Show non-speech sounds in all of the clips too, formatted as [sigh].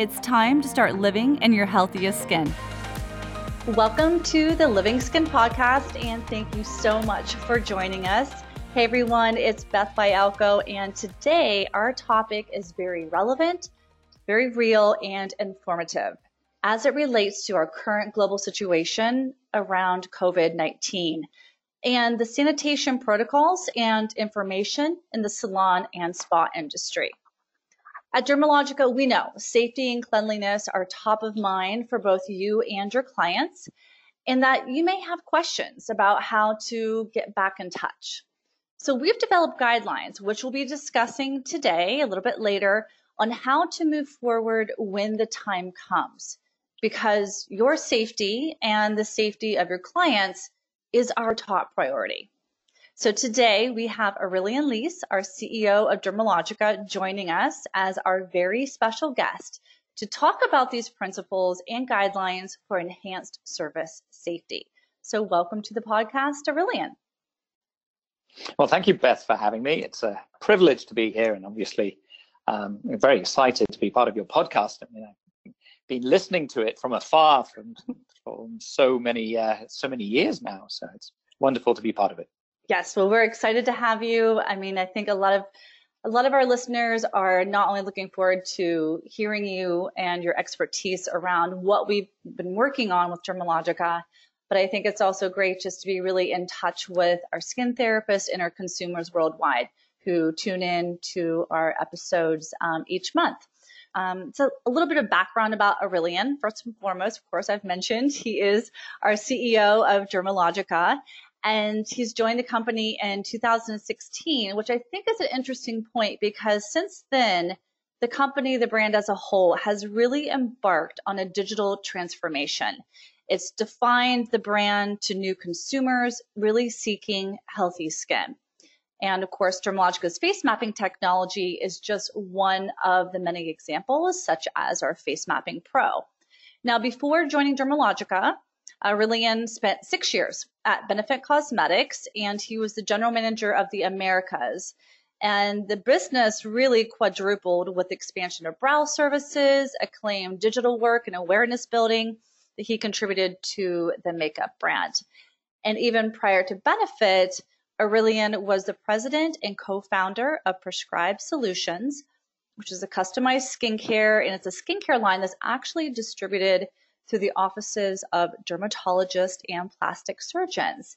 It's time to start living in your healthiest skin. Welcome to the Living Skin Podcast, and thank you so much for joining us. Hey everyone, it's Beth Bialco, and today our topic is very relevant, very real, and informative as it relates to our current global situation around COVID 19 and the sanitation protocols and information in the salon and spa industry. At Dermalogica, we know safety and cleanliness are top of mind for both you and your clients, and that you may have questions about how to get back in touch. So we've developed guidelines, which we'll be discussing today, a little bit later, on how to move forward when the time comes. Because your safety and the safety of your clients is our top priority. So today we have Aurelian Lis, our CEO of Dermalogica, joining us as our very special guest to talk about these principles and guidelines for enhanced service safety. So welcome to the podcast, Aurelian. Well, thank you, Beth, for having me. It's a privilege to be here, and obviously, um, I'm very excited to be part of your podcast. I mean, I've been listening to it from afar from, from so many uh, so many years now, so it's wonderful to be part of it. Yes, well, we're excited to have you. I mean, I think a lot of a lot of our listeners are not only looking forward to hearing you and your expertise around what we've been working on with Dermalogica, but I think it's also great just to be really in touch with our skin therapists and our consumers worldwide who tune in to our episodes um, each month. Um, so a little bit of background about Aurelian. First and foremost, of course, I've mentioned he is our CEO of Dermalogica, and he's joined the company in 2016, which I think is an interesting point because since then, the company, the brand as a whole, has really embarked on a digital transformation. It's defined the brand to new consumers really seeking healthy skin. And of course, Dermalogica's face mapping technology is just one of the many examples, such as our Face Mapping Pro. Now, before joining Dermalogica, Uh, Aurelian spent six years at Benefit Cosmetics, and he was the general manager of the Americas. And the business really quadrupled with expansion of brow services, acclaimed digital work and awareness building, that he contributed to the makeup brand. And even prior to Benefit, Aurelian was the president and co-founder of Prescribed Solutions, which is a customized skincare, and it's a skincare line that's actually distributed through the offices of dermatologists and plastic surgeons.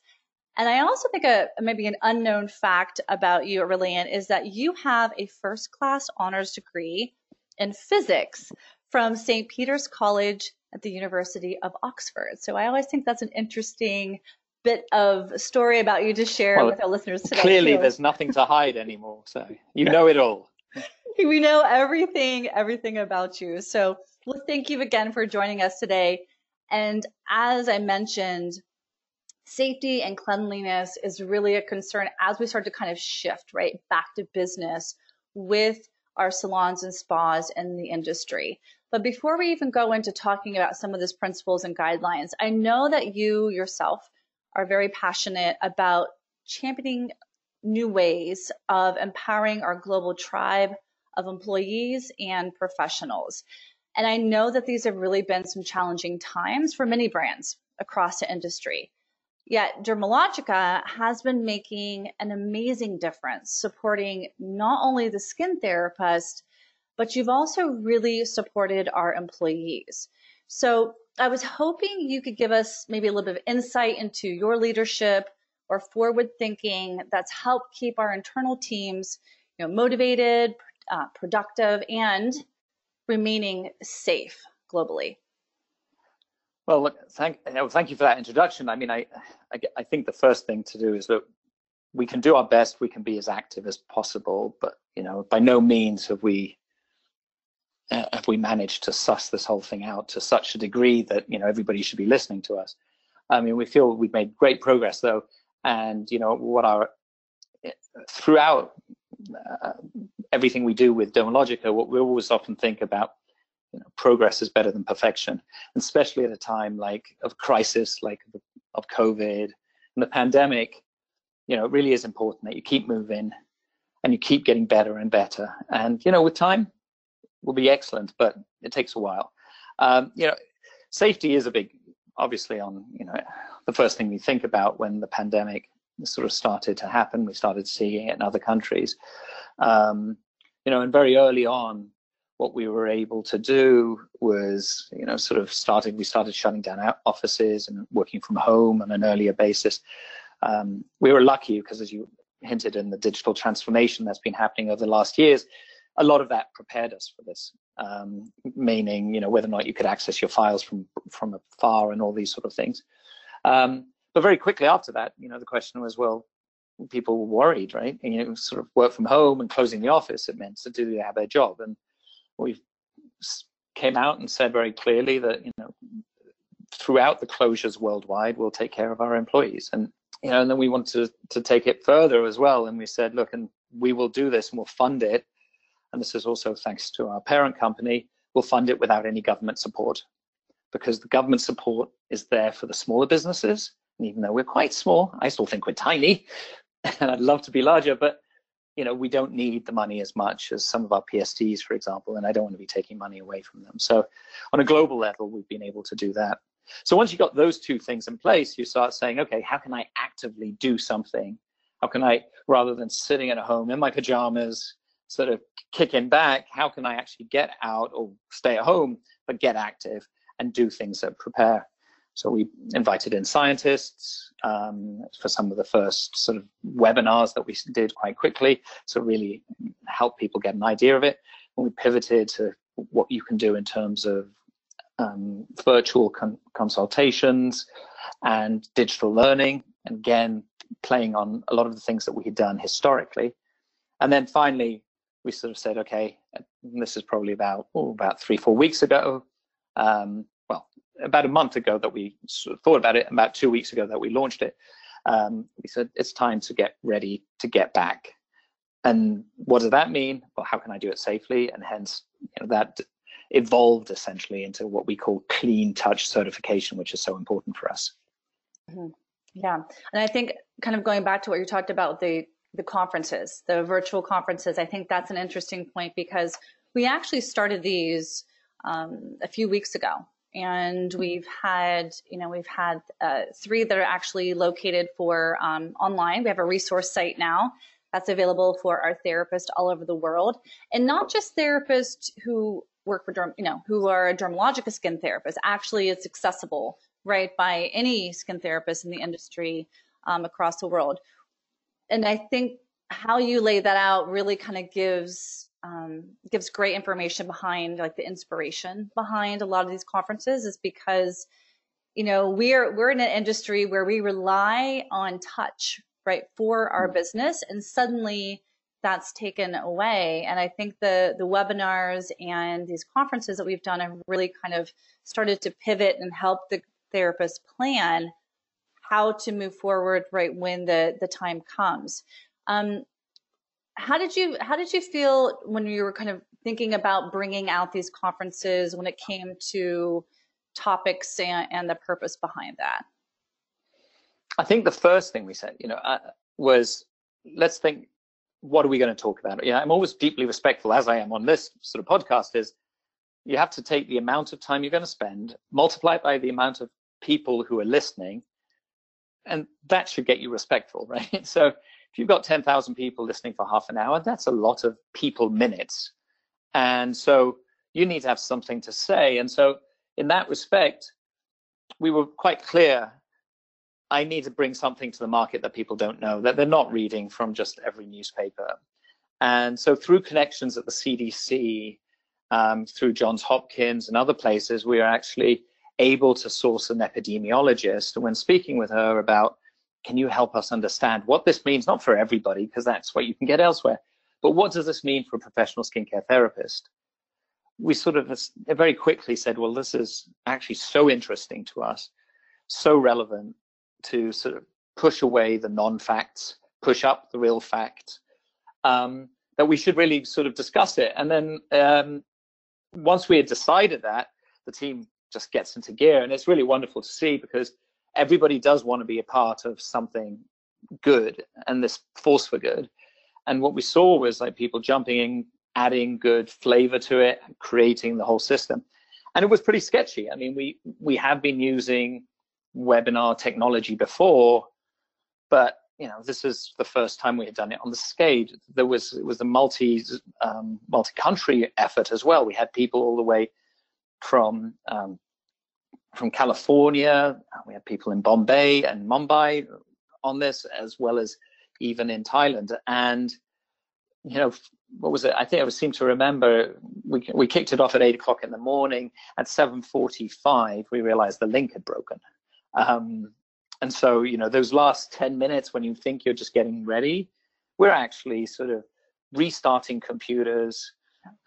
And I also think a maybe an unknown fact about you, Aurelian, is that you have a first class honors degree in physics from St. Peter's College at the University of Oxford. So I always think that's an interesting bit of story about you to share well, with our listeners today. Clearly, too. there's nothing to hide anymore. So you know it all. [laughs] we know everything, everything about you. So well, thank you again for joining us today. And as I mentioned, safety and cleanliness is really a concern as we start to kind of shift right back to business with our salons and spas in the industry. But before we even go into talking about some of these principles and guidelines, I know that you yourself are very passionate about championing new ways of empowering our global tribe of employees and professionals. And I know that these have really been some challenging times for many brands across the industry. Yet Dermalogica has been making an amazing difference supporting not only the skin therapist, but you've also really supported our employees. So I was hoping you could give us maybe a little bit of insight into your leadership or forward thinking that's helped keep our internal teams you know, motivated, uh, productive, and remaining safe globally. Well, look, thank, thank you for that introduction. I mean, I, I, I think the first thing to do is that we can do our best, we can be as active as possible, but you know, by no means have we uh, have we managed to suss this whole thing out to such a degree that you know everybody should be listening to us. I mean, we feel we've made great progress though, and you know what our throughout uh, everything we do with Dermalogica, what we always often think about you know, progress is better than perfection, especially at a time like of crisis, like of COVID and the pandemic. You know, it really is important that you keep moving and you keep getting better and better. And you know, with time, will be excellent, but it takes a while. Um, you know, safety is a big, obviously, on you know, the first thing we think about when the pandemic sort of started to happen. We started seeing it in other countries. Um, you know, and very early on, what we were able to do was, you know, sort of starting, we started shutting down our offices and working from home on an earlier basis. Um, we were lucky because as you hinted in the digital transformation that's been happening over the last years, a lot of that prepared us for this, um, meaning, you know, whether or not you could access your files from, from afar and all these sort of things. Um, but very quickly after that, you know, the question was, well, people were worried, right? And, you know, sort of work from home and closing the office, it meant, so do they have their job? And we came out and said very clearly that, you know, throughout the closures worldwide, we'll take care of our employees. And, you know, and then we wanted to, to take it further as well. And we said, look, and we will do this and we'll fund it. And this is also thanks to our parent company, we'll fund it without any government support because the government support is there for the smaller businesses. Even though we're quite small, I still think we're tiny [laughs] and I'd love to be larger, but you know, we don't need the money as much as some of our PSTs, for example, and I don't want to be taking money away from them. So on a global level, we've been able to do that. So once you've got those two things in place, you start saying, okay, how can I actively do something? How can I, rather than sitting at home in my pajamas, sort of kicking back, how can I actually get out or stay at home, but get active and do things that prepare? So we invited in scientists um, for some of the first sort of webinars that we did quite quickly. So really help people get an idea of it. And we pivoted to what you can do in terms of um, virtual con consultations and digital learning. And again, playing on a lot of the things that we had done historically. And then finally, we sort of said, okay, this is probably about oh, about three, four weeks ago. Um, about a month ago that we sort of thought about it. About two weeks ago that we launched it. Um, we said it's time to get ready to get back. And what does that mean? Well, how can I do it safely? And hence, you know, that evolved essentially into what we call clean touch certification, which is so important for us. Mm-hmm. Yeah, and I think kind of going back to what you talked about the the conferences, the virtual conferences. I think that's an interesting point because we actually started these um, a few weeks ago, and we've had you know we've had uh, three that are actually located for um, online. We have a resource site now that's available for our therapists all over the world, and not just therapists who work for derm, you know, who are a dermalogica skin therapist. Actually, it's accessible, right, by any skin therapist in the industry um, across the world. And I think how you lay that out really kind of gives um, gives great information behind like the inspiration behind a lot of these conferences is because you know we're we're in an industry where we rely on touch right for our mm. business and suddenly that's taken away. And I think the the webinars and these conferences that we've done have really kind of started to pivot and help the therapist plan how to move forward right when the the time comes. Um, how did you how did you feel when you were kind of thinking about bringing out these conferences when it came to topics and, and the purpose behind that? I think the first thing we said, you know, uh, was let's think what are we going to talk about? Yeah, I'm always deeply respectful, as I am on this sort of podcast, is you have to take the amount of time you're going to spend, multiply it by the amount of people who are listening, and that should get you respectful, [laughs] right? So if you've got 10,000 people listening for half an hour, that's a lot of people minutes. And so you need to have something to say. And so in that respect, we were quite clear I need to bring something to the market that people don't know, that they're not reading from just every newspaper. And so through connections at the CDC, um, through Johns Hopkins and other places, we are actually able to source an epidemiologist. And when speaking with her about, can you help us understand what this means, not for everybody, because that's what you can get elsewhere, but what does this mean for a professional skincare therapist? we sort of very quickly said, well, this is actually so interesting to us, so relevant to sort of push away the non-facts, push up the real facts, um, that we should really sort of discuss it. And then um, once we had decided that, the team just gets into gear, and it's really wonderful to see because everybody does want to be a part of something good and this force for good. And what we saw was like people jumping in, adding good flavor to it, creating the whole system. And it was pretty sketchy. I mean, we we have been using webinar technology before, but you know, this is the first time we had done it on the scale. There was it was a multi um, multi country effort as well. We had people all the way from um, from California. We had people in Bombay and Mumbai on this, as well as even in Thailand. And you know, what was it? I think I seem to remember we we kicked it off at eight o'clock in the morning. At seven forty-five, we realized the link had broken. Um, and so, you know, those last ten minutes when you think you're just getting ready, we're actually sort of restarting computers,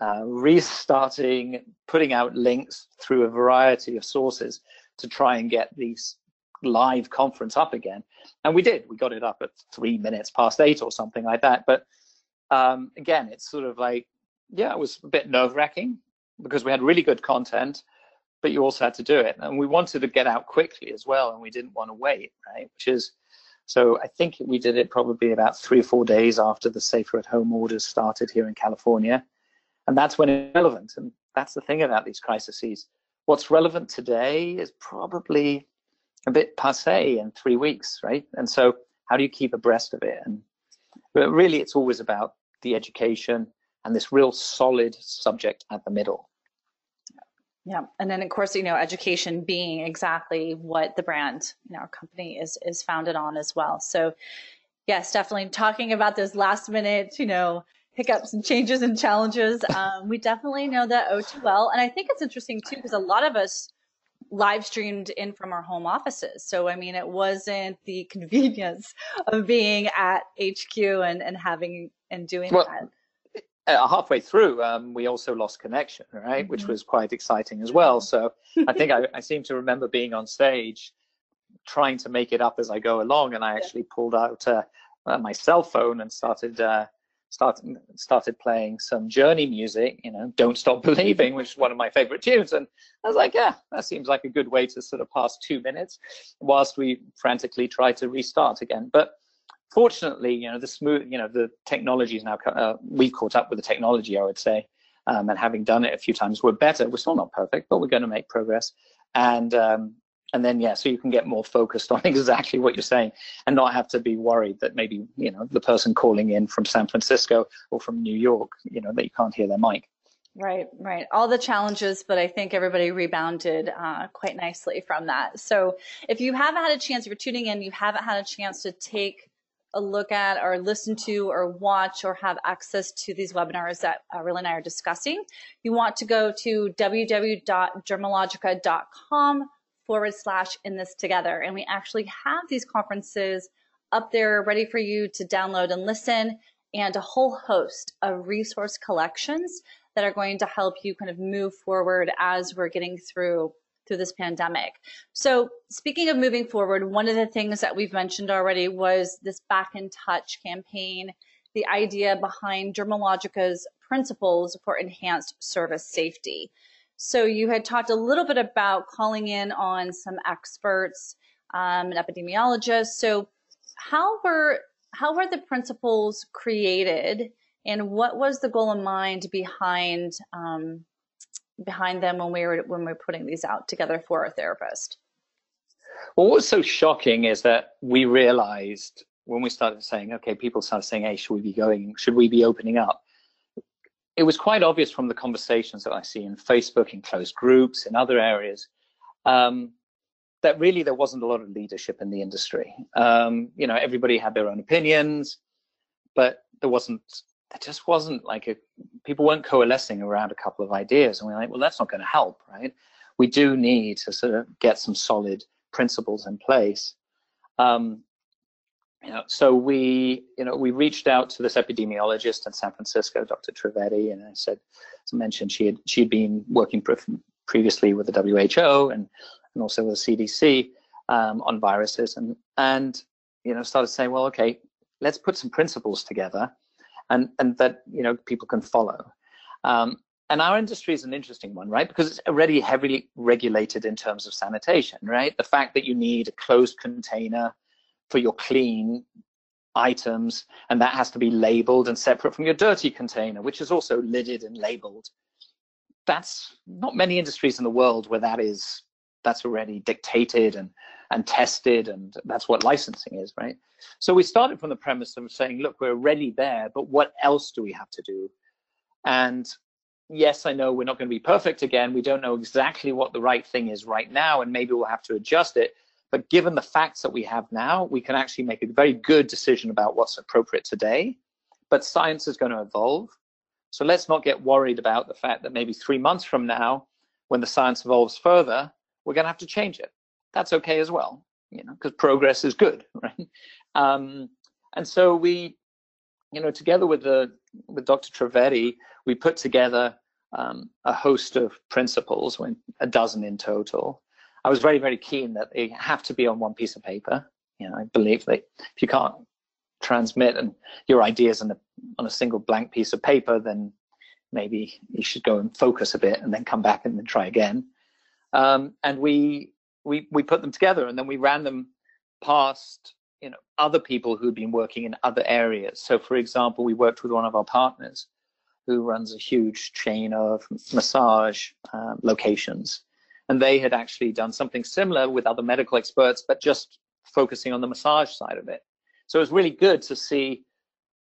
uh, restarting, putting out links through a variety of sources to try and get these live conference up again. And we did. We got it up at three minutes past eight or something like that. But um, again, it's sort of like, yeah, it was a bit nerve wracking because we had really good content, but you also had to do it. And we wanted to get out quickly as well, and we didn't want to wait, right? Which is, so I think we did it probably about three or four days after the safer at home orders started here in California. And that's when it's relevant. And that's the thing about these crises. What's relevant today is probably a bit passe in three weeks, right? And so how do you keep abreast of it? And but really, it's always about the education and this real solid subject at the middle. Yeah, and then of course, you know, education being exactly what the brand, you know, our company is is founded on as well. So, yes, definitely talking about those last minute, you know, hiccups and changes and challenges. Um, we definitely know that oh too well, and I think it's interesting too because a lot of us live streamed in from our home offices. So, I mean, it wasn't the [laughs] convenience of being at HQ and, and having and doing well, that. Uh, halfway through, um, we also lost connection, right? Mm-hmm. Which was quite exciting as well. So, I think I, I, seem to remember being on stage trying to make it up as I go along, and I [laughs] actually pulled out uh, my cell phone and started uh, started started playing some Journey music, you know, "Don't Stop Believing," which is one of my favorite tunes, and I was like, yeah, that seems like a good way to sort of pass two minutes whilst we frantically try to restart again. But fortunately, you know, the smooth, you know, the technology is now uh, we caught up with the technology, I would say, um, and having done it a few times, we're better. We're still not perfect, but we're going to make progress. And um, and then yeah so you can get more focused on [laughs] exactly what you're saying and not have to be worried that maybe you know the person calling in from san francisco or from new york you know that you can't hear their mic. Right right. All the challenges but i think everybody rebounded uh, quite nicely from that. So if you haven't had a chance if you're tuning in you haven't had a chance to take a look at or listen to or watch or have access to these webinars that uh, Aurelian and I are discussing, you want to go to www.dermalogica.com forward slash in this together. And we actually have these conferences up there ready for you to download and listen and a whole host of resource collections that are going to help you kind of move forward as we're getting through through this pandemic. So speaking of moving forward, one of the things that we've mentioned already was this back in touch campaign, the idea behind Dermalogica's principles for enhanced service safety. So you had talked a little bit about calling in on some experts um, and epidemiologists. So how were how were the principles created, and what was the goal in mind behind um, behind them when we were when we were putting these out together for a therapist? Well, what was so shocking is that we realized when we started saying, okay, people started saying, hey, should we be going? Should we be opening up? It was quite obvious from the conversations that I see in Facebook, in closed groups, in other areas, um, that really there wasn't a lot of leadership in the industry. Um, you know, everybody had their own opinions, but there wasn't, there just wasn't like a, people weren't coalescing around a couple of ideas. And we we're like, well, that's not going to help, right? We do need to sort of get some solid principles in place. Um, know, so we, you know, we reached out to this epidemiologist in San Francisco, Dr. Trivedi, and I said, as I mentioned, she had she had been working pre previously with the WHO and and also with the CDC um, on viruses, and and you know started saying, well, okay, let's put some principles together, and and that you know people can follow. Um, and our industry is an interesting one, right? Because it's already heavily regulated in terms of sanitation, right? The fact that you need a closed container for your clean items, and that has to be labeled and separate from your dirty container, which is also lidded and labeled. That's not many industries in the world where that is that's already dictated and and tested, and that's what licensing is, right? So we started from the premise of saying, look, we're already there, but what else do we have to do? And yes, I know we're not going to be perfect again. We don't know exactly what the right thing is right now, and maybe we'll have to adjust it. But given the facts that we have now, we can actually make a very good decision about what's appropriate today. But science is going to evolve. So let's not get worried about the fact that maybe three months from now, when the science evolves further, we're going to have to change it. That's okay as well, you know, because progress is good, [laughs] right? Um, and so we, you know, together with the with Dr. Trivedi, we put together um, a host of principles, a dozen in total, I was very, very keen that they have to be on one piece of paper. You know, I believe that if you can't transmit and your ideas on a on a single blank piece of paper, then maybe you should go and focus a bit and then come back and then try again. Um, and we we we put them together and then we ran them past you know other people who'd been working in other areas. So, for example, we worked with one of our partners who runs a huge chain of massage uh, locations and they had actually done something similar with other medical experts, but just focusing on the massage side of it. So it was really good to see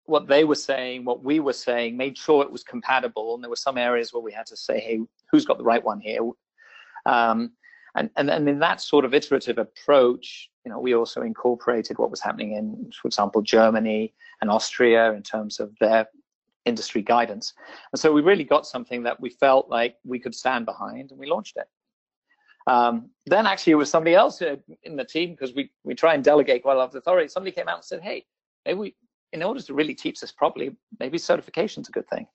what they were saying, what we were saying, made sure it was compatible. And there were some areas where we had to say, hey, who's got the right one here? Um, and, and, and in that sort of iterative approach, you know, we also incorporated what was happening in, for example, Germany and Austria in terms of their industry guidance. And so we really got something that we felt like we could stand behind and we launched it. Um, then actually it was somebody else in the team because we, we try and delegate quite a lot of authority. Somebody came out and said, hey, maybe we, in order to really teach this properly, maybe certification's a good thing.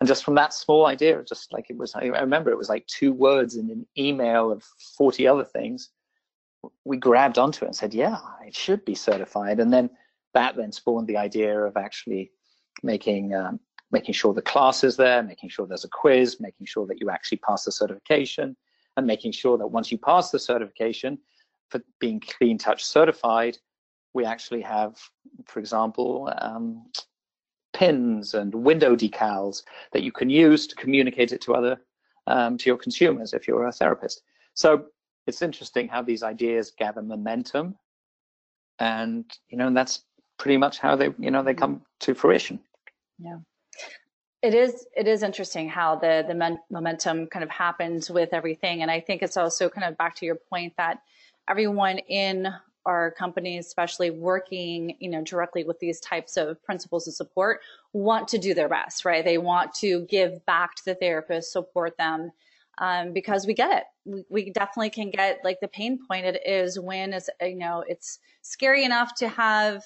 And just from that small idea, just like it was, I remember it was like two words in an email of 40 other things. We grabbed onto it and said, yeah, it should be certified. And then that then spawned the idea of actually making um, making sure the class is there, making sure there's a quiz, making sure that you actually pass the certification, and making sure that once you pass the certification for being Clean Touch certified, we actually have, for example, um, pins and window decals that you can use to communicate it to other um, to your consumers if you're a therapist. So it's interesting how these ideas gather momentum, and you know, and that's pretty much how they you know they come to fruition. Yeah. It is it is interesting how the the men, momentum kind of happens with everything, and I think it's also kind of back to your point that everyone in our companies, especially working, you know, directly with these types of principles of support, want to do their best, right? They want to give back to the therapist, support them, um, because we get it. We, we, definitely can get like the pain point. It is when it's you know it's scary enough to have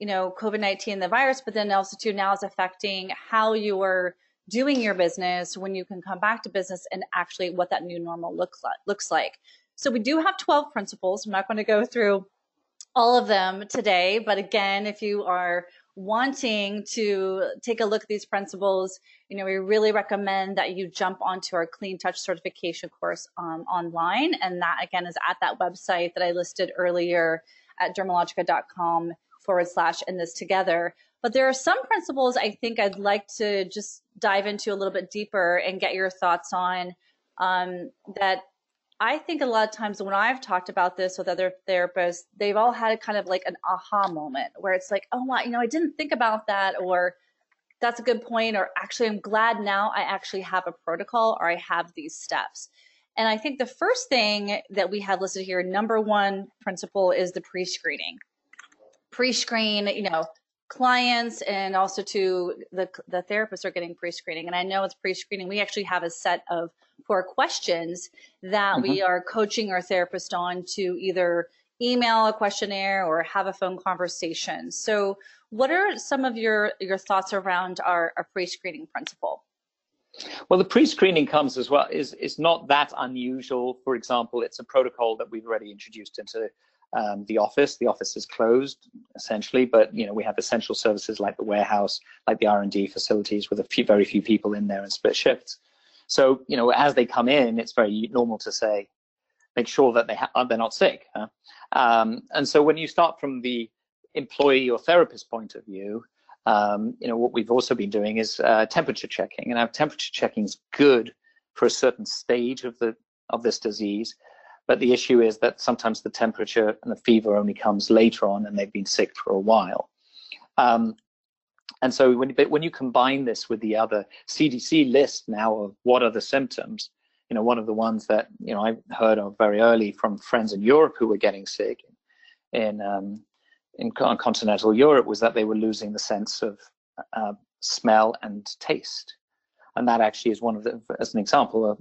you know, COVID-19, the virus, but then also too now is affecting how you are doing your business when you can come back to business and actually what that new normal looks like, looks like. So we do have 12 principles. I'm not going to go through all of them today, but again, if you are wanting to take a look at these principles, you know, we really recommend that you jump onto our Clean Touch certification course um, online. And that again is at that website that I listed earlier at dermalogica.com forward slash in this together. But there are some principles I think I'd like to just dive into a little bit deeper and get your thoughts on um, that I think a lot of times when I've talked about this with other therapists, they've all had a kind of like an aha moment where it's like, oh, wow, you know, I didn't think about that, or that's a good point, or actually, I'm glad now I actually have a protocol or I have these steps. And I think the first thing that we have listed here, number one principle, is the pre screening pre-screen, you know, clients and also to the the therapists are getting pre-screening. And I know it's pre-screening. We actually have a set of four questions that mm-hmm. we are coaching our therapist on to either email a questionnaire or have a phone conversation. So, what are some of your your thoughts around our, our pre-screening principle? Well, the pre-screening comes as well is is not that unusual. For example, it's a protocol that we've already introduced into um, the office. The office is closed essentially, but you know we have essential services like the warehouse, like the R&D facilities with a few very few people in there and split shifts. So you know as they come in, it's very normal to say, make sure that they ha- they're not sick. Huh? Um, and so when you start from the employee or therapist point of view, um, you know what we've also been doing is uh, temperature checking, and our temperature checking is good for a certain stage of the of this disease but the issue is that sometimes the temperature and the fever only comes later on and they've been sick for a while. Um, and so when, when you combine this with the other CDC list now of what are the symptoms, you know, one of the ones that, you know, I heard of very early from friends in Europe who were getting sick in, um, in continental Europe was that they were losing the sense of uh, smell and taste. And that actually is one of the, as an example,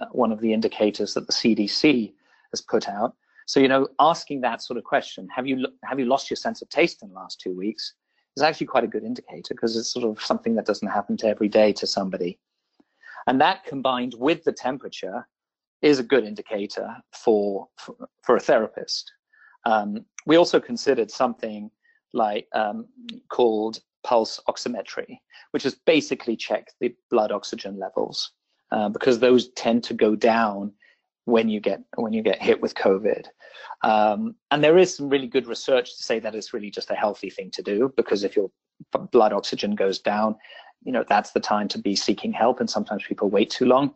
uh, one of the indicators that the CDC has put out. So you know, asking that sort of question, have you have you lost your sense of taste in the last two weeks, is actually quite a good indicator because it's sort of something that doesn't happen to every day to somebody, and that combined with the temperature is a good indicator for for, for a therapist. Um, we also considered something like um, called pulse oximetry, which is basically check the blood oxygen levels uh, because those tend to go down when you get when you get hit with COVID. Um, and there is some really good research to say that it's really just a healthy thing to do because if your blood oxygen goes down, you know that's the time to be seeking help. And sometimes people wait too long.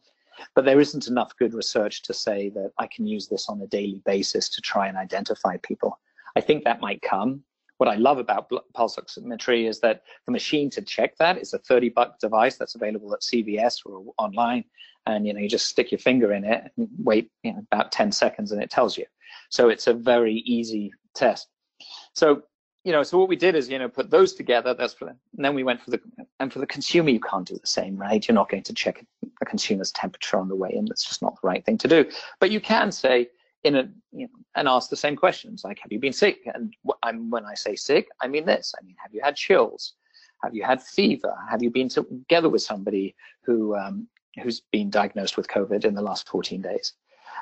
But there isn't enough good research to say that I can use this on a daily basis to try and identify people. I think that might come. What I love about pulse oximetry is that the machine to check that is a 30 buck device that's available at CVS or online and you know you just stick your finger in it and wait you know, about 10 seconds and it tells you. So it's a very easy test. So you know so what we did is you know put those together. That's for them. and then we went for the and for the consumer you can't do the same right? You're not going to check a consumer's temperature on the way in. That's just not the right thing to do. But you can say in a you know and ask the same questions like have you been sick? And I'm, when i say sick i mean this. I mean have you had chills? Have you had fever? Have you been together with somebody who um, who's been diagnosed with COVID in the last 14 days.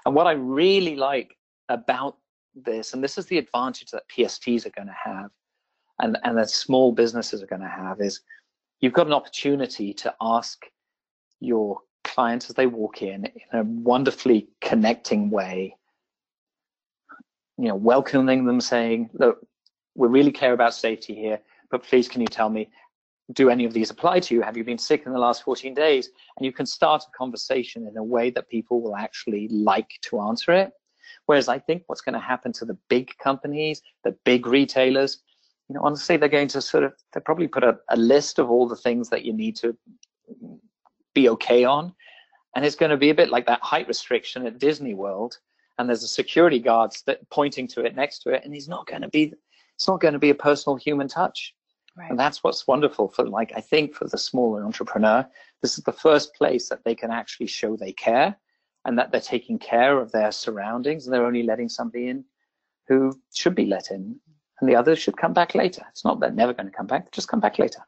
And what I really like about this, and this is the advantage that PSTs are going to have, and, and that small businesses are going to have, is you've got an opportunity to ask your clients as they walk in in a wonderfully connecting way, you know, welcoming them, saying, look, we really care about safety here, but please can you tell me do any of these apply to you? Have you been sick in the last 14 days? And you can start a conversation in a way that people will actually like to answer it. Whereas I think what's going to happen to the big companies, the big retailers, you know, honestly, they're going to sort of, they probably put a, a list of all the things that you need to be okay on. And it's going to be a bit like that height restriction at Disney World. And there's a security guard that pointing to it next to it. And he's not going to be, it's not going to be a personal human touch. Right. And that's what's wonderful for like I think for the smaller entrepreneur, this is the first place that they can actually show they care and that they're taking care of their surroundings and they're only letting somebody in who should be let in and the others should come back later. It's not they're never going to come back, just come back later.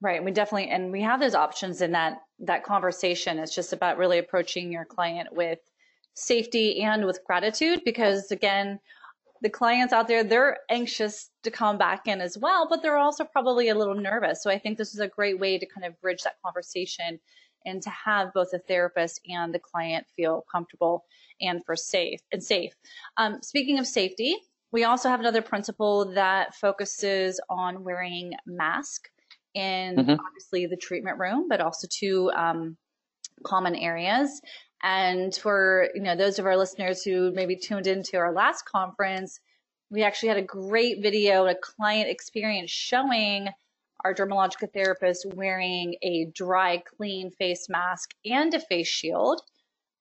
Right. We definitely and we have those options in that that conversation. It's just about really approaching your client with safety and with gratitude because again, the clients out there, they're anxious to come back in as well, but they're also probably a little nervous. So I think this is a great way to kind of bridge that conversation and to have both the therapist and the client feel comfortable and for safe and safe. Um, speaking of safety, we also have another principle that focuses on wearing mask in mm-hmm. obviously the treatment room, but also to um, common areas. And for you know those of our listeners who maybe tuned into our last conference, we actually had a great video, a client experience showing our dermatological therapist wearing a dry, clean face mask and a face shield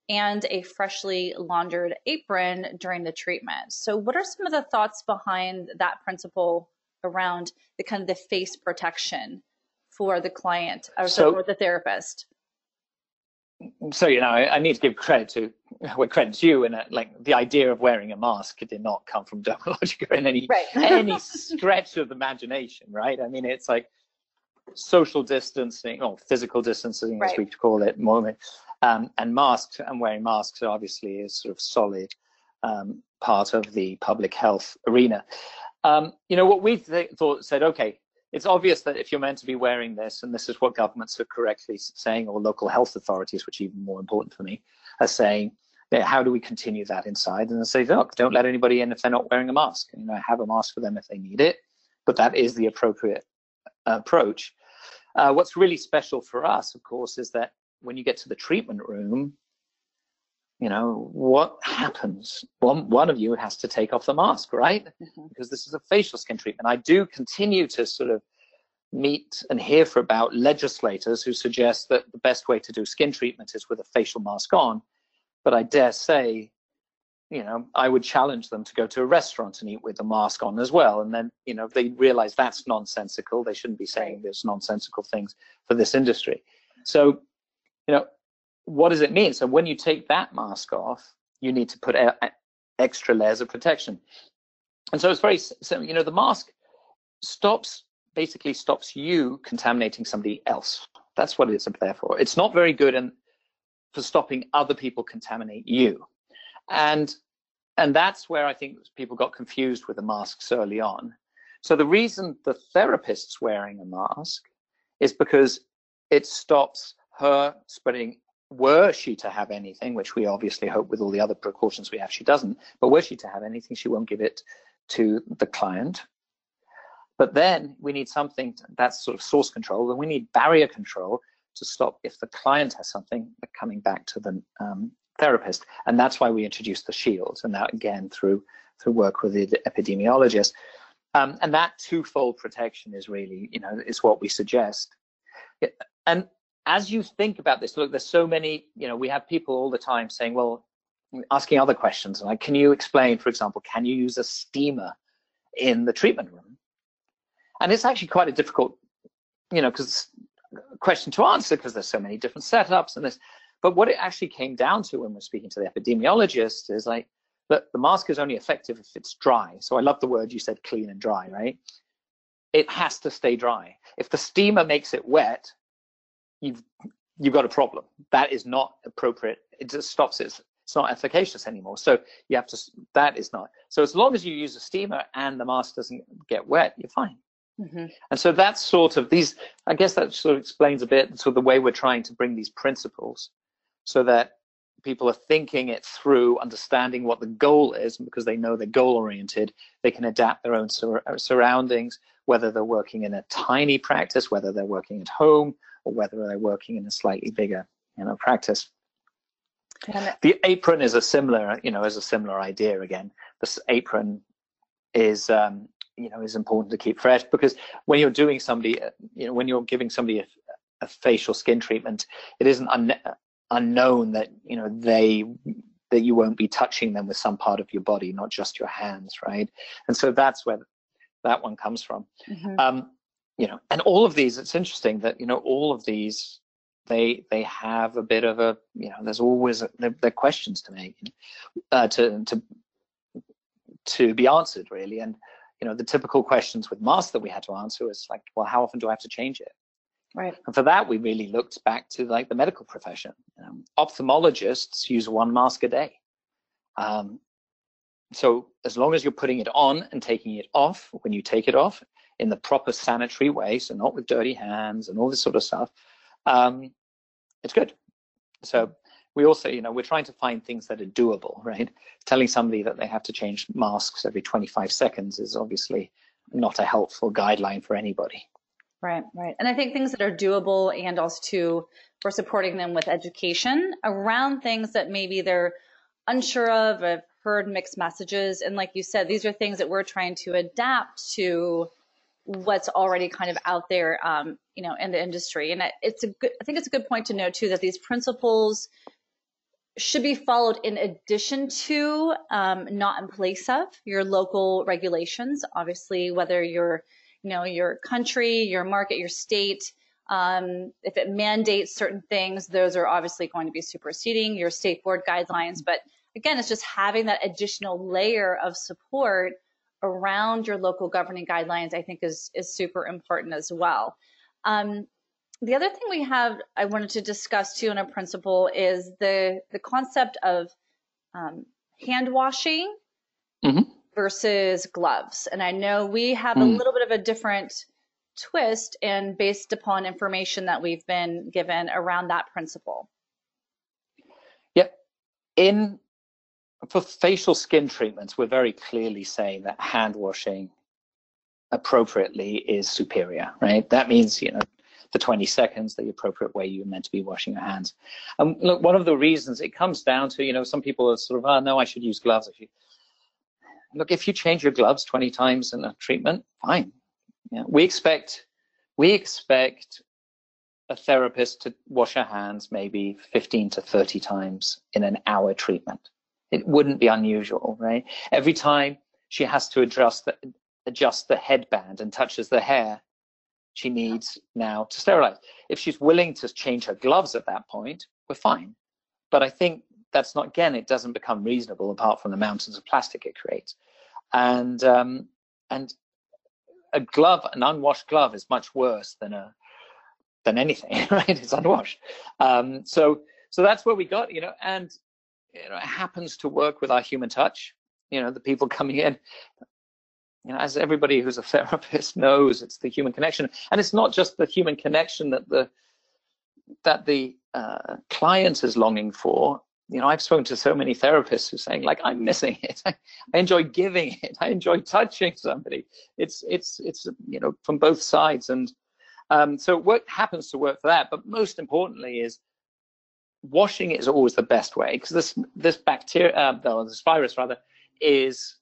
and a freshly laundered apron during the treatment. So, what are some of the thoughts behind that principle around the kind of the face protection for the client or so, for the therapist? So you know I, I, need to give credit to what credits you and uh, like the idea of wearing a mask did not come from [laughs] Dermalogica in any right. [laughs] any stretch of the imagination, right? I mean, it's like social distancing or physical distancing, right. as we call it, moment, um, and masks and wearing masks obviously is sort of solid um, part of the public health arena. Um, you know, what we th- thought said, okay, it's obvious that if you're meant to be wearing this, and this is what governments are correctly saying, or local health authorities, which even more important for me, are saying, yeah, how do we continue that inside? And they say, look, don't let anybody in if they're not wearing a mask. You know, have a mask for them if they need it, but that is the appropriate approach. Uh, what's really special for us, of course, is that when you get to the treatment room, you know, what happens? One, one of you has to take off the mask, right? Mm-hmm. Because this is a facial skin treatment. I do continue to sort of meet and hear for about legislators who suggest that the best way to do skin treatment is with a facial mask on. But I dare say, you know, I would challenge them to go to a restaurant and eat with the mask on as well. And then, you know, if they realize that's nonsensical, they shouldn't be saying there's nonsensical things for this industry. So, you know, what does it mean? So when you take that mask off, you need to put extra layers of protection. And so it's very, so, you know, the mask stops, basically stops you contaminating somebody else. That's what it's there for. It's not very good in, for stopping other people contaminate you. And, and that's where I think people got confused with the masks early on. So the reason the therapist's wearing a mask is because it stops her spreading were she to have anything, which we obviously hope with all the other precautions we have she doesn't, but were she to have anything, she won't give it to the client. But then we need something that's sort of source control, and we need barrier control to stop if the client has something coming back to the um, therapist. And that's why we introduced the shield, and that again through through work with the epidemiologist. Um, and that twofold protection is really, you know, is what we suggest. And as you think about this, look, there's so many, you know, we have people all the time saying, well, asking other questions like, can you explain, for example, can you use a steamer in the treatment room? And it's actually quite a difficult, you know, because question to answer because there's so many different setups and this. But what it actually came down to when we're speaking to the epidemiologist is like, look, the mask is only effective if it's dry. So I love the word you said, clean and dry, right? It has to stay dry. If the steamer makes it wet, you've you've got a problem. That is not appropriate. It just stops it. It's not efficacious anymore. So you have to. That is not. So as long as you use a steamer and the mask doesn't get wet, you're fine. Mm-hmm. And so that's sort of these. I guess that sort of explains a bit sort of the way we're trying to bring these principles, so that people are thinking it through, understanding what the goal is, and because they know they're goal oriented, they can adapt their own sur- surroundings, whether they're working in a tiny practice, whether they're working at home, or whether they're working in a slightly bigger you know practice. The apron is a similar you know is a similar idea again. This apron is um, you know is important to keep fresh because when you're doing somebody you know when you're giving somebody a, a facial skin treatment it isn't un- unknown that you know they that you won't be touching them with some part of your body not just your hands right? And so that's where that one comes from. Mm-hmm. um, you know, and all of these, it's interesting that, you know, all of these, they they have a bit of a, you know, there's always, a, they're, they're, questions to make, uh, to, to, to be answered really. And, you know, the typical questions with masks that we had to answer is like, well, how often do I have to change it? Right. And for that, we really looked back to like the medical profession. Um, ophthalmologists use one mask a day. Um, so as long as you're putting it on and taking it off, when you take it off, in the proper sanitary way, so not with dirty hands and all this sort of stuff, um, it's good. So we also, you know, we're trying to find things that are doable, right? Telling somebody that they have to change masks every 25 seconds is obviously not a helpful guideline for anybody. Right, right. And I think things that are doable and also to for supporting them with education around things that maybe they're unsure of, have heard mixed messages. And like you said, these are things that we're trying to adapt to what's already kind of out there, um, you know, in the industry. And it's a good, I think it's a good point to note too that these principles should be followed in addition to, um, not in place of your local regulations. Obviously, whether you're, you know, your country, your market, your state, Um, if it mandates certain things, those are obviously going to be superseding your state board guidelines. But again, it's just having that additional layer of support around your local governing guidelines, I think is, is super important as well. Um, the other thing we have, I wanted to discuss too in a principle is the, the concept of um, hand washing mm-hmm. versus gloves. And I know we have mm. a little bit of a different twist and based upon information that we've been given around that principle. Yep. In for facial skin treatments, we're very clearly saying that hand washing appropriately is superior, right? That means, you know, the 20 seconds, the appropriate way you're meant to be washing your hands. And look, one of the reasons it comes down to, you know, some people are sort of, oh, no, I should use gloves. If you look, if you change your gloves 20 times in a treatment, fine. Yeah. We expect, we expect a therapist to wash her hands maybe 15 to 30 times in an hour treatment. It wouldn't be unusual, right? Every time she has to adjust the, adjust the headband and touches the hair, she needs now to sterilize. If she's willing to change her gloves at that point, we're fine. But I think that's not, again, it doesn't become reasonable apart from the mountains of plastic it creates. And, um, and a glove, an unwashed glove is much worse than a, than anything, [laughs] right? It's unwashed. Um, so, so that's where we got, you know, and you know, it happens to work with our human touch. You know, the people [laughs] coming in, you know, as everybody who's a therapist [laughs] knows, it's the human connection, and it's not just the human connection that the that the uh, client is longing for. You know, I've spoken to so many therapists who are saying, like, I'm missing [laughs] it. I, I enjoy giving it. I enjoy touching somebody. It's it's it's you know from both sides, and um, so what happens to work for that. But most importantly is washing is always the best way because this this bacteria, uh, this virus rather, is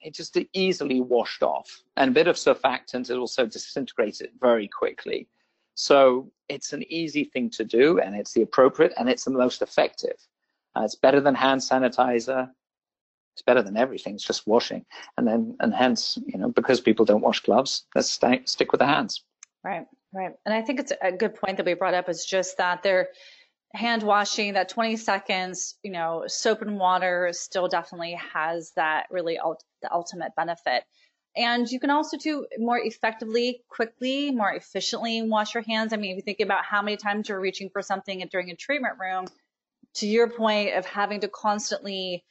it just easily washed off, and a bit of surfactant it also disintegrates it very quickly. So it's an easy thing to do, and it's the appropriate, and it's the most effective. Uh, it's better than hand sanitizer. It's better than everything. It's just washing, and then and hence, you know, because people don't wash gloves, let's st- stick with the hands. Right, right. And I think it's a good point that we brought up is just that there hand washing that 20 seconds you know soap and water still definitely has that really ult- the ultimate benefit. And you can also do more effectively quickly more efficiently wash your hands. I mean if you think about how many times you're reaching for something during a treatment room to your point of having to constantly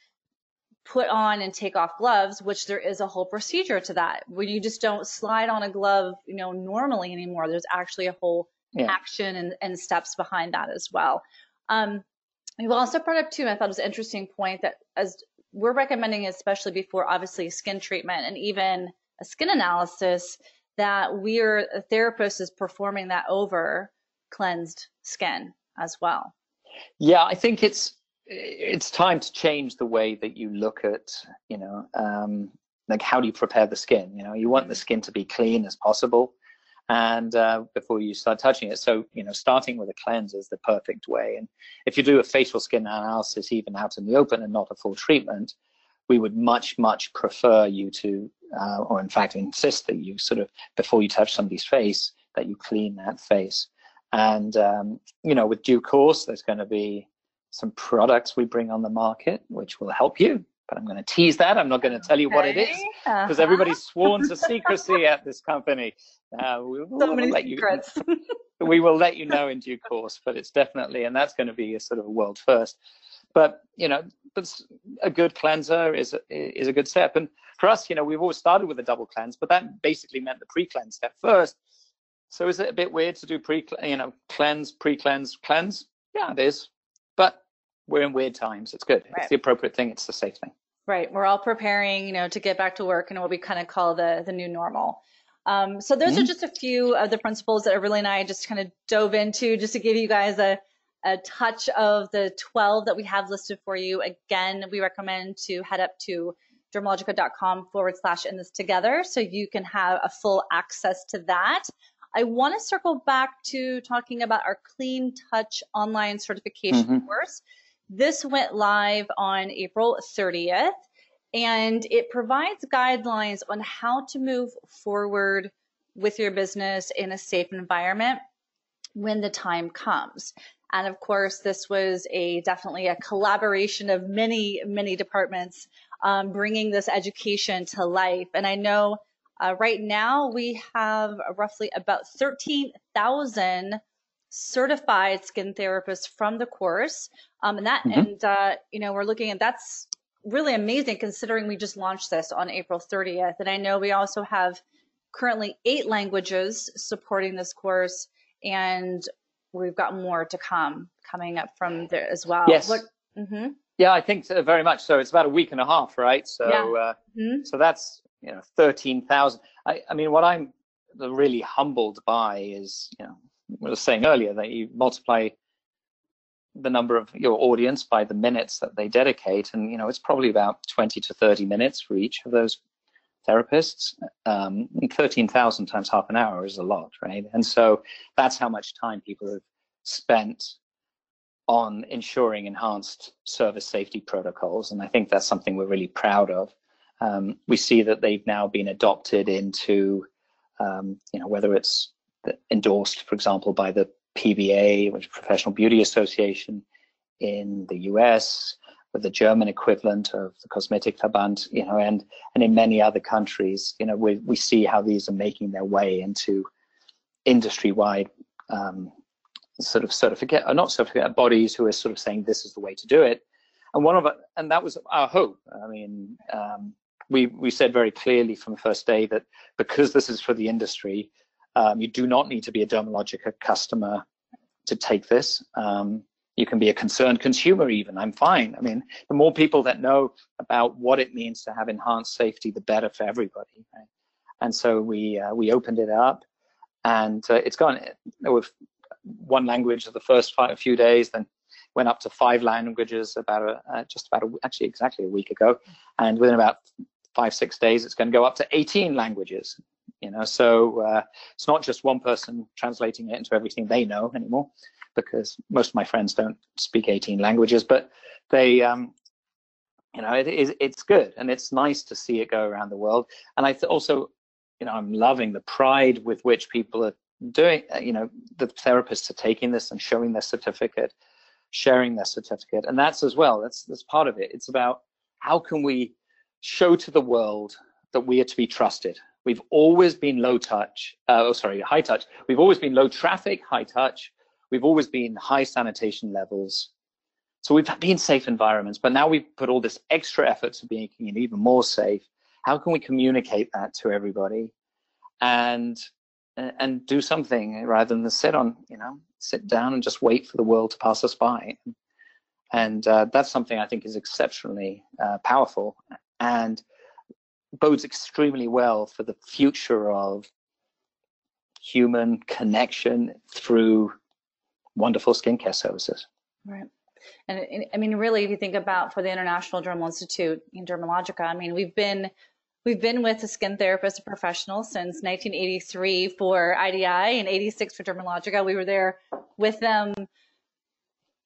put on and take off gloves which there is a whole procedure to that. Where you just don't slide on a glove you know normally anymore there's actually a whole yeah. action and, and steps behind that as well. Um, you've also brought up too, I thought it was an interesting point that as we're recommending, especially before obviously skin treatment and even a skin analysis, that we're a therapist is performing that over cleansed skin as well. Yeah, I think it's it's time to change the way that you look at, you know, um, like how do you prepare the skin? You know, you want the skin to be clean as possible and uh, before you start touching it. So, you know, starting with a cleanse is the perfect way. And if you do a facial skin analysis, even out in the open and not a full treatment, we would much, much prefer you to, uh, or in fact, insist that you sort of, before you touch somebody's face, that you clean that face. And, um, you know, with due course, there's going to be some products we bring on the market which will help you but I'm going to tease that. I'm not going to tell you okay. what it is because uh-huh. everybody's sworn to secrecy at this company. Uh, we will so many secrets. You, [laughs] we will let you know in due course, but it's definitely, and that's going to be a sort of a world first. But you know, but a good cleanser is is a good step. And for us, you know, we've always started with a double cleanse, but that basically meant the pre-cleanse step first. So is it a bit weird to do pre, you know, cleanse, pre-cleanse, cleanse? Yeah, it is. We're in weird times. It's good. Right. It's the appropriate thing. It's the safe thing. Right. We're all preparing, you know, to get back to work and what we kind of call the the new normal. Um, so those mm-hmm. are just a few of the principles that Aurelian and I just kind of dove into just to give you guys a, a touch of the 12 that we have listed for you. Again, we recommend to head up to dermalogica.com forward slash in this together so you can have a full access to that. I want to circle back to talking about our Clean Touch online certification mm-hmm. course. This went live on April 30th and it provides guidelines on how to move forward with your business in a safe environment. when the time comes. And of course, this was a definitely a collaboration of many, many departments um, bringing this education to life. And I know uh, right now we have roughly about 13,000 certified skin therapists from the course. Um, and that, mm-hmm. and, uh, you know, we're looking at that's really amazing considering we just launched this on April 30th. And I know we also have currently eight languages supporting this course and we've got more to come coming up from there as well. Yes. What, mm-hmm. Yeah, I think so, very much so. It's about a week and a half, right? So, yeah. uh, mm-hmm. so that's you know thirteen thousand. I, I mean, what I'm really humbled by is you know I was saying earlier that you multiply the number of your audience by the minutes that they dedicate, and you know it's probably about twenty to thirty minutes for each of those therapists. Um, 13,000 times half an hour is a lot, right? And so that's how much time people have spent on ensuring enhanced service safety protocols. And I think that's something we're really proud of. Um, we see that they've now been adopted into, um, you know, whether it's endorsed, for example, by the PBA, which is Professional Beauty Association in the US, with the German equivalent of the Kosmetikverband, you know, and and in many other countries, you know, we we see how these are making their way into industry-wide um, sort of certificate, or uh, not certificate bodies who are sort of saying this is the way to do it. And one of and that was our hope. I mean, um, we we said very clearly from the first day that because this is for the industry, um, you do not need to be a Dermalogica customer to take this. Um, you can be a concerned consumer even i'm fine i mean the more people that know about what it means to have enhanced safety the better for everybody right? and so we uh, we opened it up and uh, it's gone with one language the first five, few days then went up to five languages about a, uh, just about a, actually exactly a week ago and within about five six days it's going to go up to 18 languages you know so uh, it's not just one person translating it into everything they know anymore because most of my friends don't speak 18 languages, but they, um, you know, it is it's good and it's nice to see it go around the world. And I th- also, you know, I'm loving the pride with which people are doing. Uh, you know, the therapists are taking this and showing their certificate, sharing their certificate, and that's as well. That's that's part of it. It's about how can we show to the world that we are to be trusted. We've always been low touch, uh, oh, sorry, high touch. We've always been low traffic, high touch. We've always been high sanitation levels. So we've been safe environments, but now we've put all this extra effort to making it even more safe. How can we communicate that to everybody and and do something rather than sit on, you know, sit down and just wait for the world to pass us by? And uh, that's something I think is exceptionally uh, powerful and bodes extremely well for the future of human connection through wonderful skincare services. Right. And I mean, really, if you think about for the International Dermal Institute in Dermalogica, I mean, we've been we've been with a skin therapist a professional since 1983 for IDI and 86 for Dermalogica. We were there with them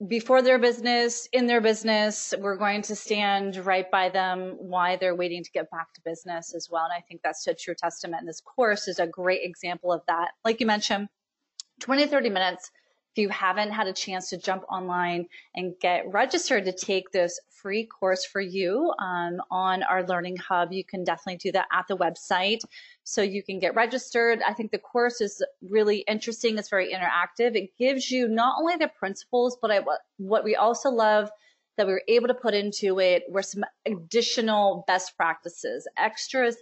before their business, in their business. We're going to stand right by them why they're waiting to get back to business as well. And I think that's a true testament. And this course is a great example of that. Like you mentioned, 20, 30 minutes if you haven't had a chance to jump online and get registered to take this free course for you um, on our Learning Hub, you can definitely do that at the website. So you can get registered. I think the course is really interesting. It's very interactive. It gives you not only the principles, but I, what we also love that we were able to put into it were some additional best practices, extras,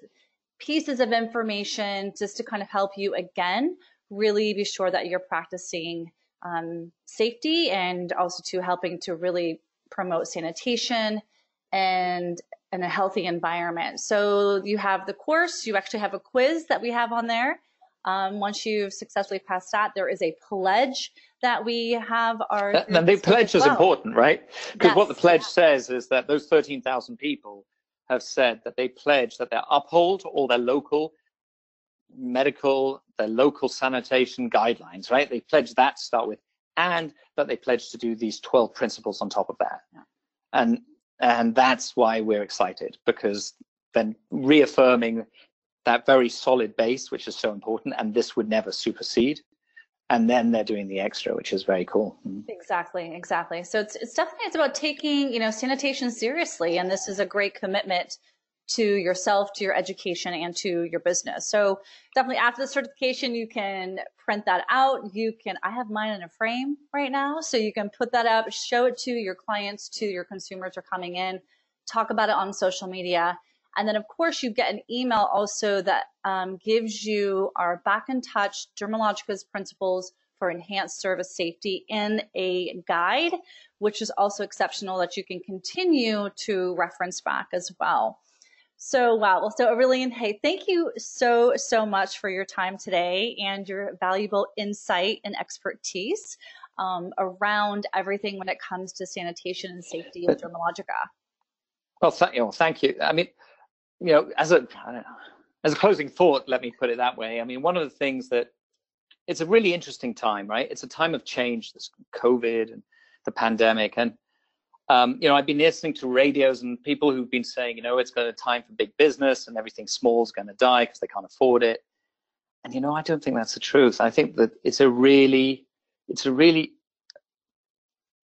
pieces of information just to kind of help you again really be sure that you're practicing um, safety and also to helping to really promote sanitation and and a healthy environment. So you have the course, you actually have a quiz that we have on there. Um, once you've successfully passed that, there is a pledge that we have our. And the pledge is well. important, right? Because yes. what the pledge says is that those 13,000 people have said that they pledge that they uphold all their local medical, their local sanitation guidelines, right? They pledge that to start with, and that they pledge to do these 12 principles on top of that. Yeah. And and that's why we're excited because then reaffirming that very solid base, which is so important, and this would never supersede. and then they're doing the extra, which is very cool. Mm-hmm. Exactly, exactly. So it's it's definitely it's about taking you know sanitation seriously, and this is a great commitment to yourself, to your education, and to your business. So definitely after the certification, you can print that out. You can I have mine in a frame right now, so you can put that up, show it to your clients, to your consumers who are coming in, talk about it on social media. And then, of course, you get an email also that um, gives you our back in touch Dermalogica's principles for enhanced service safety in a guide, which is also exceptional that you can continue to reference back as well. So, wow. Well, so Aurelian, hey, thank you so, so much for your time today and your valuable insight and expertise um, around everything when it comes to sanitation and safety with Dermalogica. Well, th- you know, thank you. I mean, you know, as a as a closing thought, let me put it that way. I mean, one of the things that it's a really interesting time, right? It's a time of change. This COVID and the pandemic, and um, you know, I've been listening to radios and people who've been saying, you know, it's going to time for big business and everything small is going to die because they can't afford it. And you know, I don't think that's the truth. I think that it's a really, it's a really,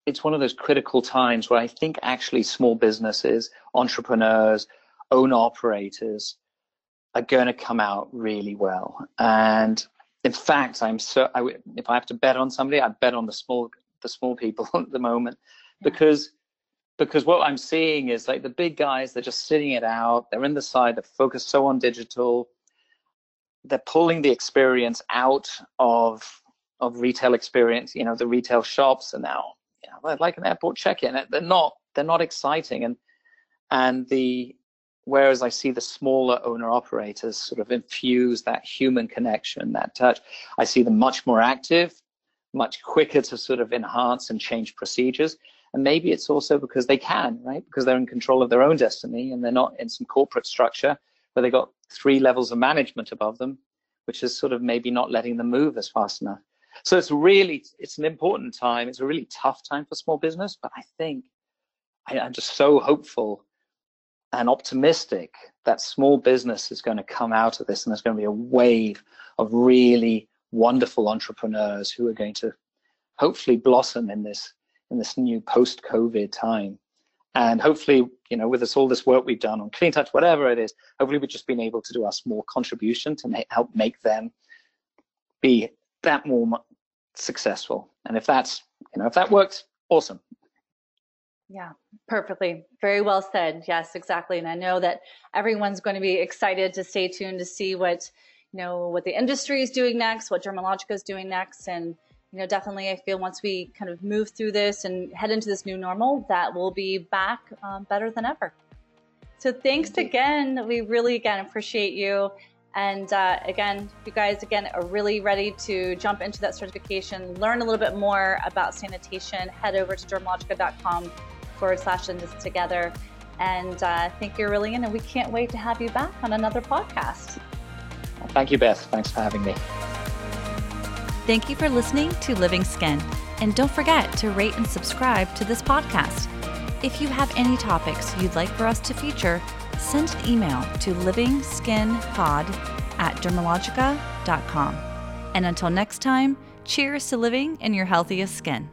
it's one of those critical times where I think actually small businesses, entrepreneurs, owner operators are going to come out really well. And in fact, I'm so I, if I have to bet on somebody, I bet on the small the small people [laughs] at the moment because because what I'm seeing is like the big guys, they're just sitting it out. They're in the side. They're focused so on digital. They're pulling the experience out of of retail experience. You know, the retail shops are now you know, like an airport check-in. They're not they're not exciting and and the Whereas I see the smaller owner operators sort of infuse that human connection, that touch. I see them much more active, much quicker to sort of enhance and change procedures. And maybe it's also because they can, right? Because they're in control of their own destiny and they're not in some corporate structure where they've got three levels of management above them, which is sort of maybe not letting them move as fast enough. So it's really, it's an important time. It's a really tough time for small business, but I think I, I'm just so hopeful and optimistic that small business is going to come out of this and there's going to be a wave of really wonderful entrepreneurs who are going to hopefully blossom in this in this new post-covid time and hopefully you know with us all this work we've done on clean touch whatever it is hopefully we've just been able to do our small contribution to help make them be that more successful and if that's you know if that works awesome yeah, perfectly. Very well said. Yes, exactly. And I know that everyone's going to be excited to stay tuned to see what, you know, what the industry is doing next, what Dermalogica is doing next. And, you know, definitely I feel once we kind of move through this and head into this new normal, that we'll be back um, better than ever. So thanks again. We really, again, appreciate you. And uh, again, you guys again are really ready to jump into that certification, learn a little bit more about sanitation, head over to dermalogica.com forward slash in this together. And uh, thank you, Aurelian, and we can't wait to have you back on another podcast. thank you, Beth. Thanks for having me. Thank you for listening to Living Skin. And don't forget to rate and subscribe to this podcast. If you have any topics you'd like for us to feature, send an email to livingskinpod at dermalogica.com. And until next time, cheers to living in your healthiest skin.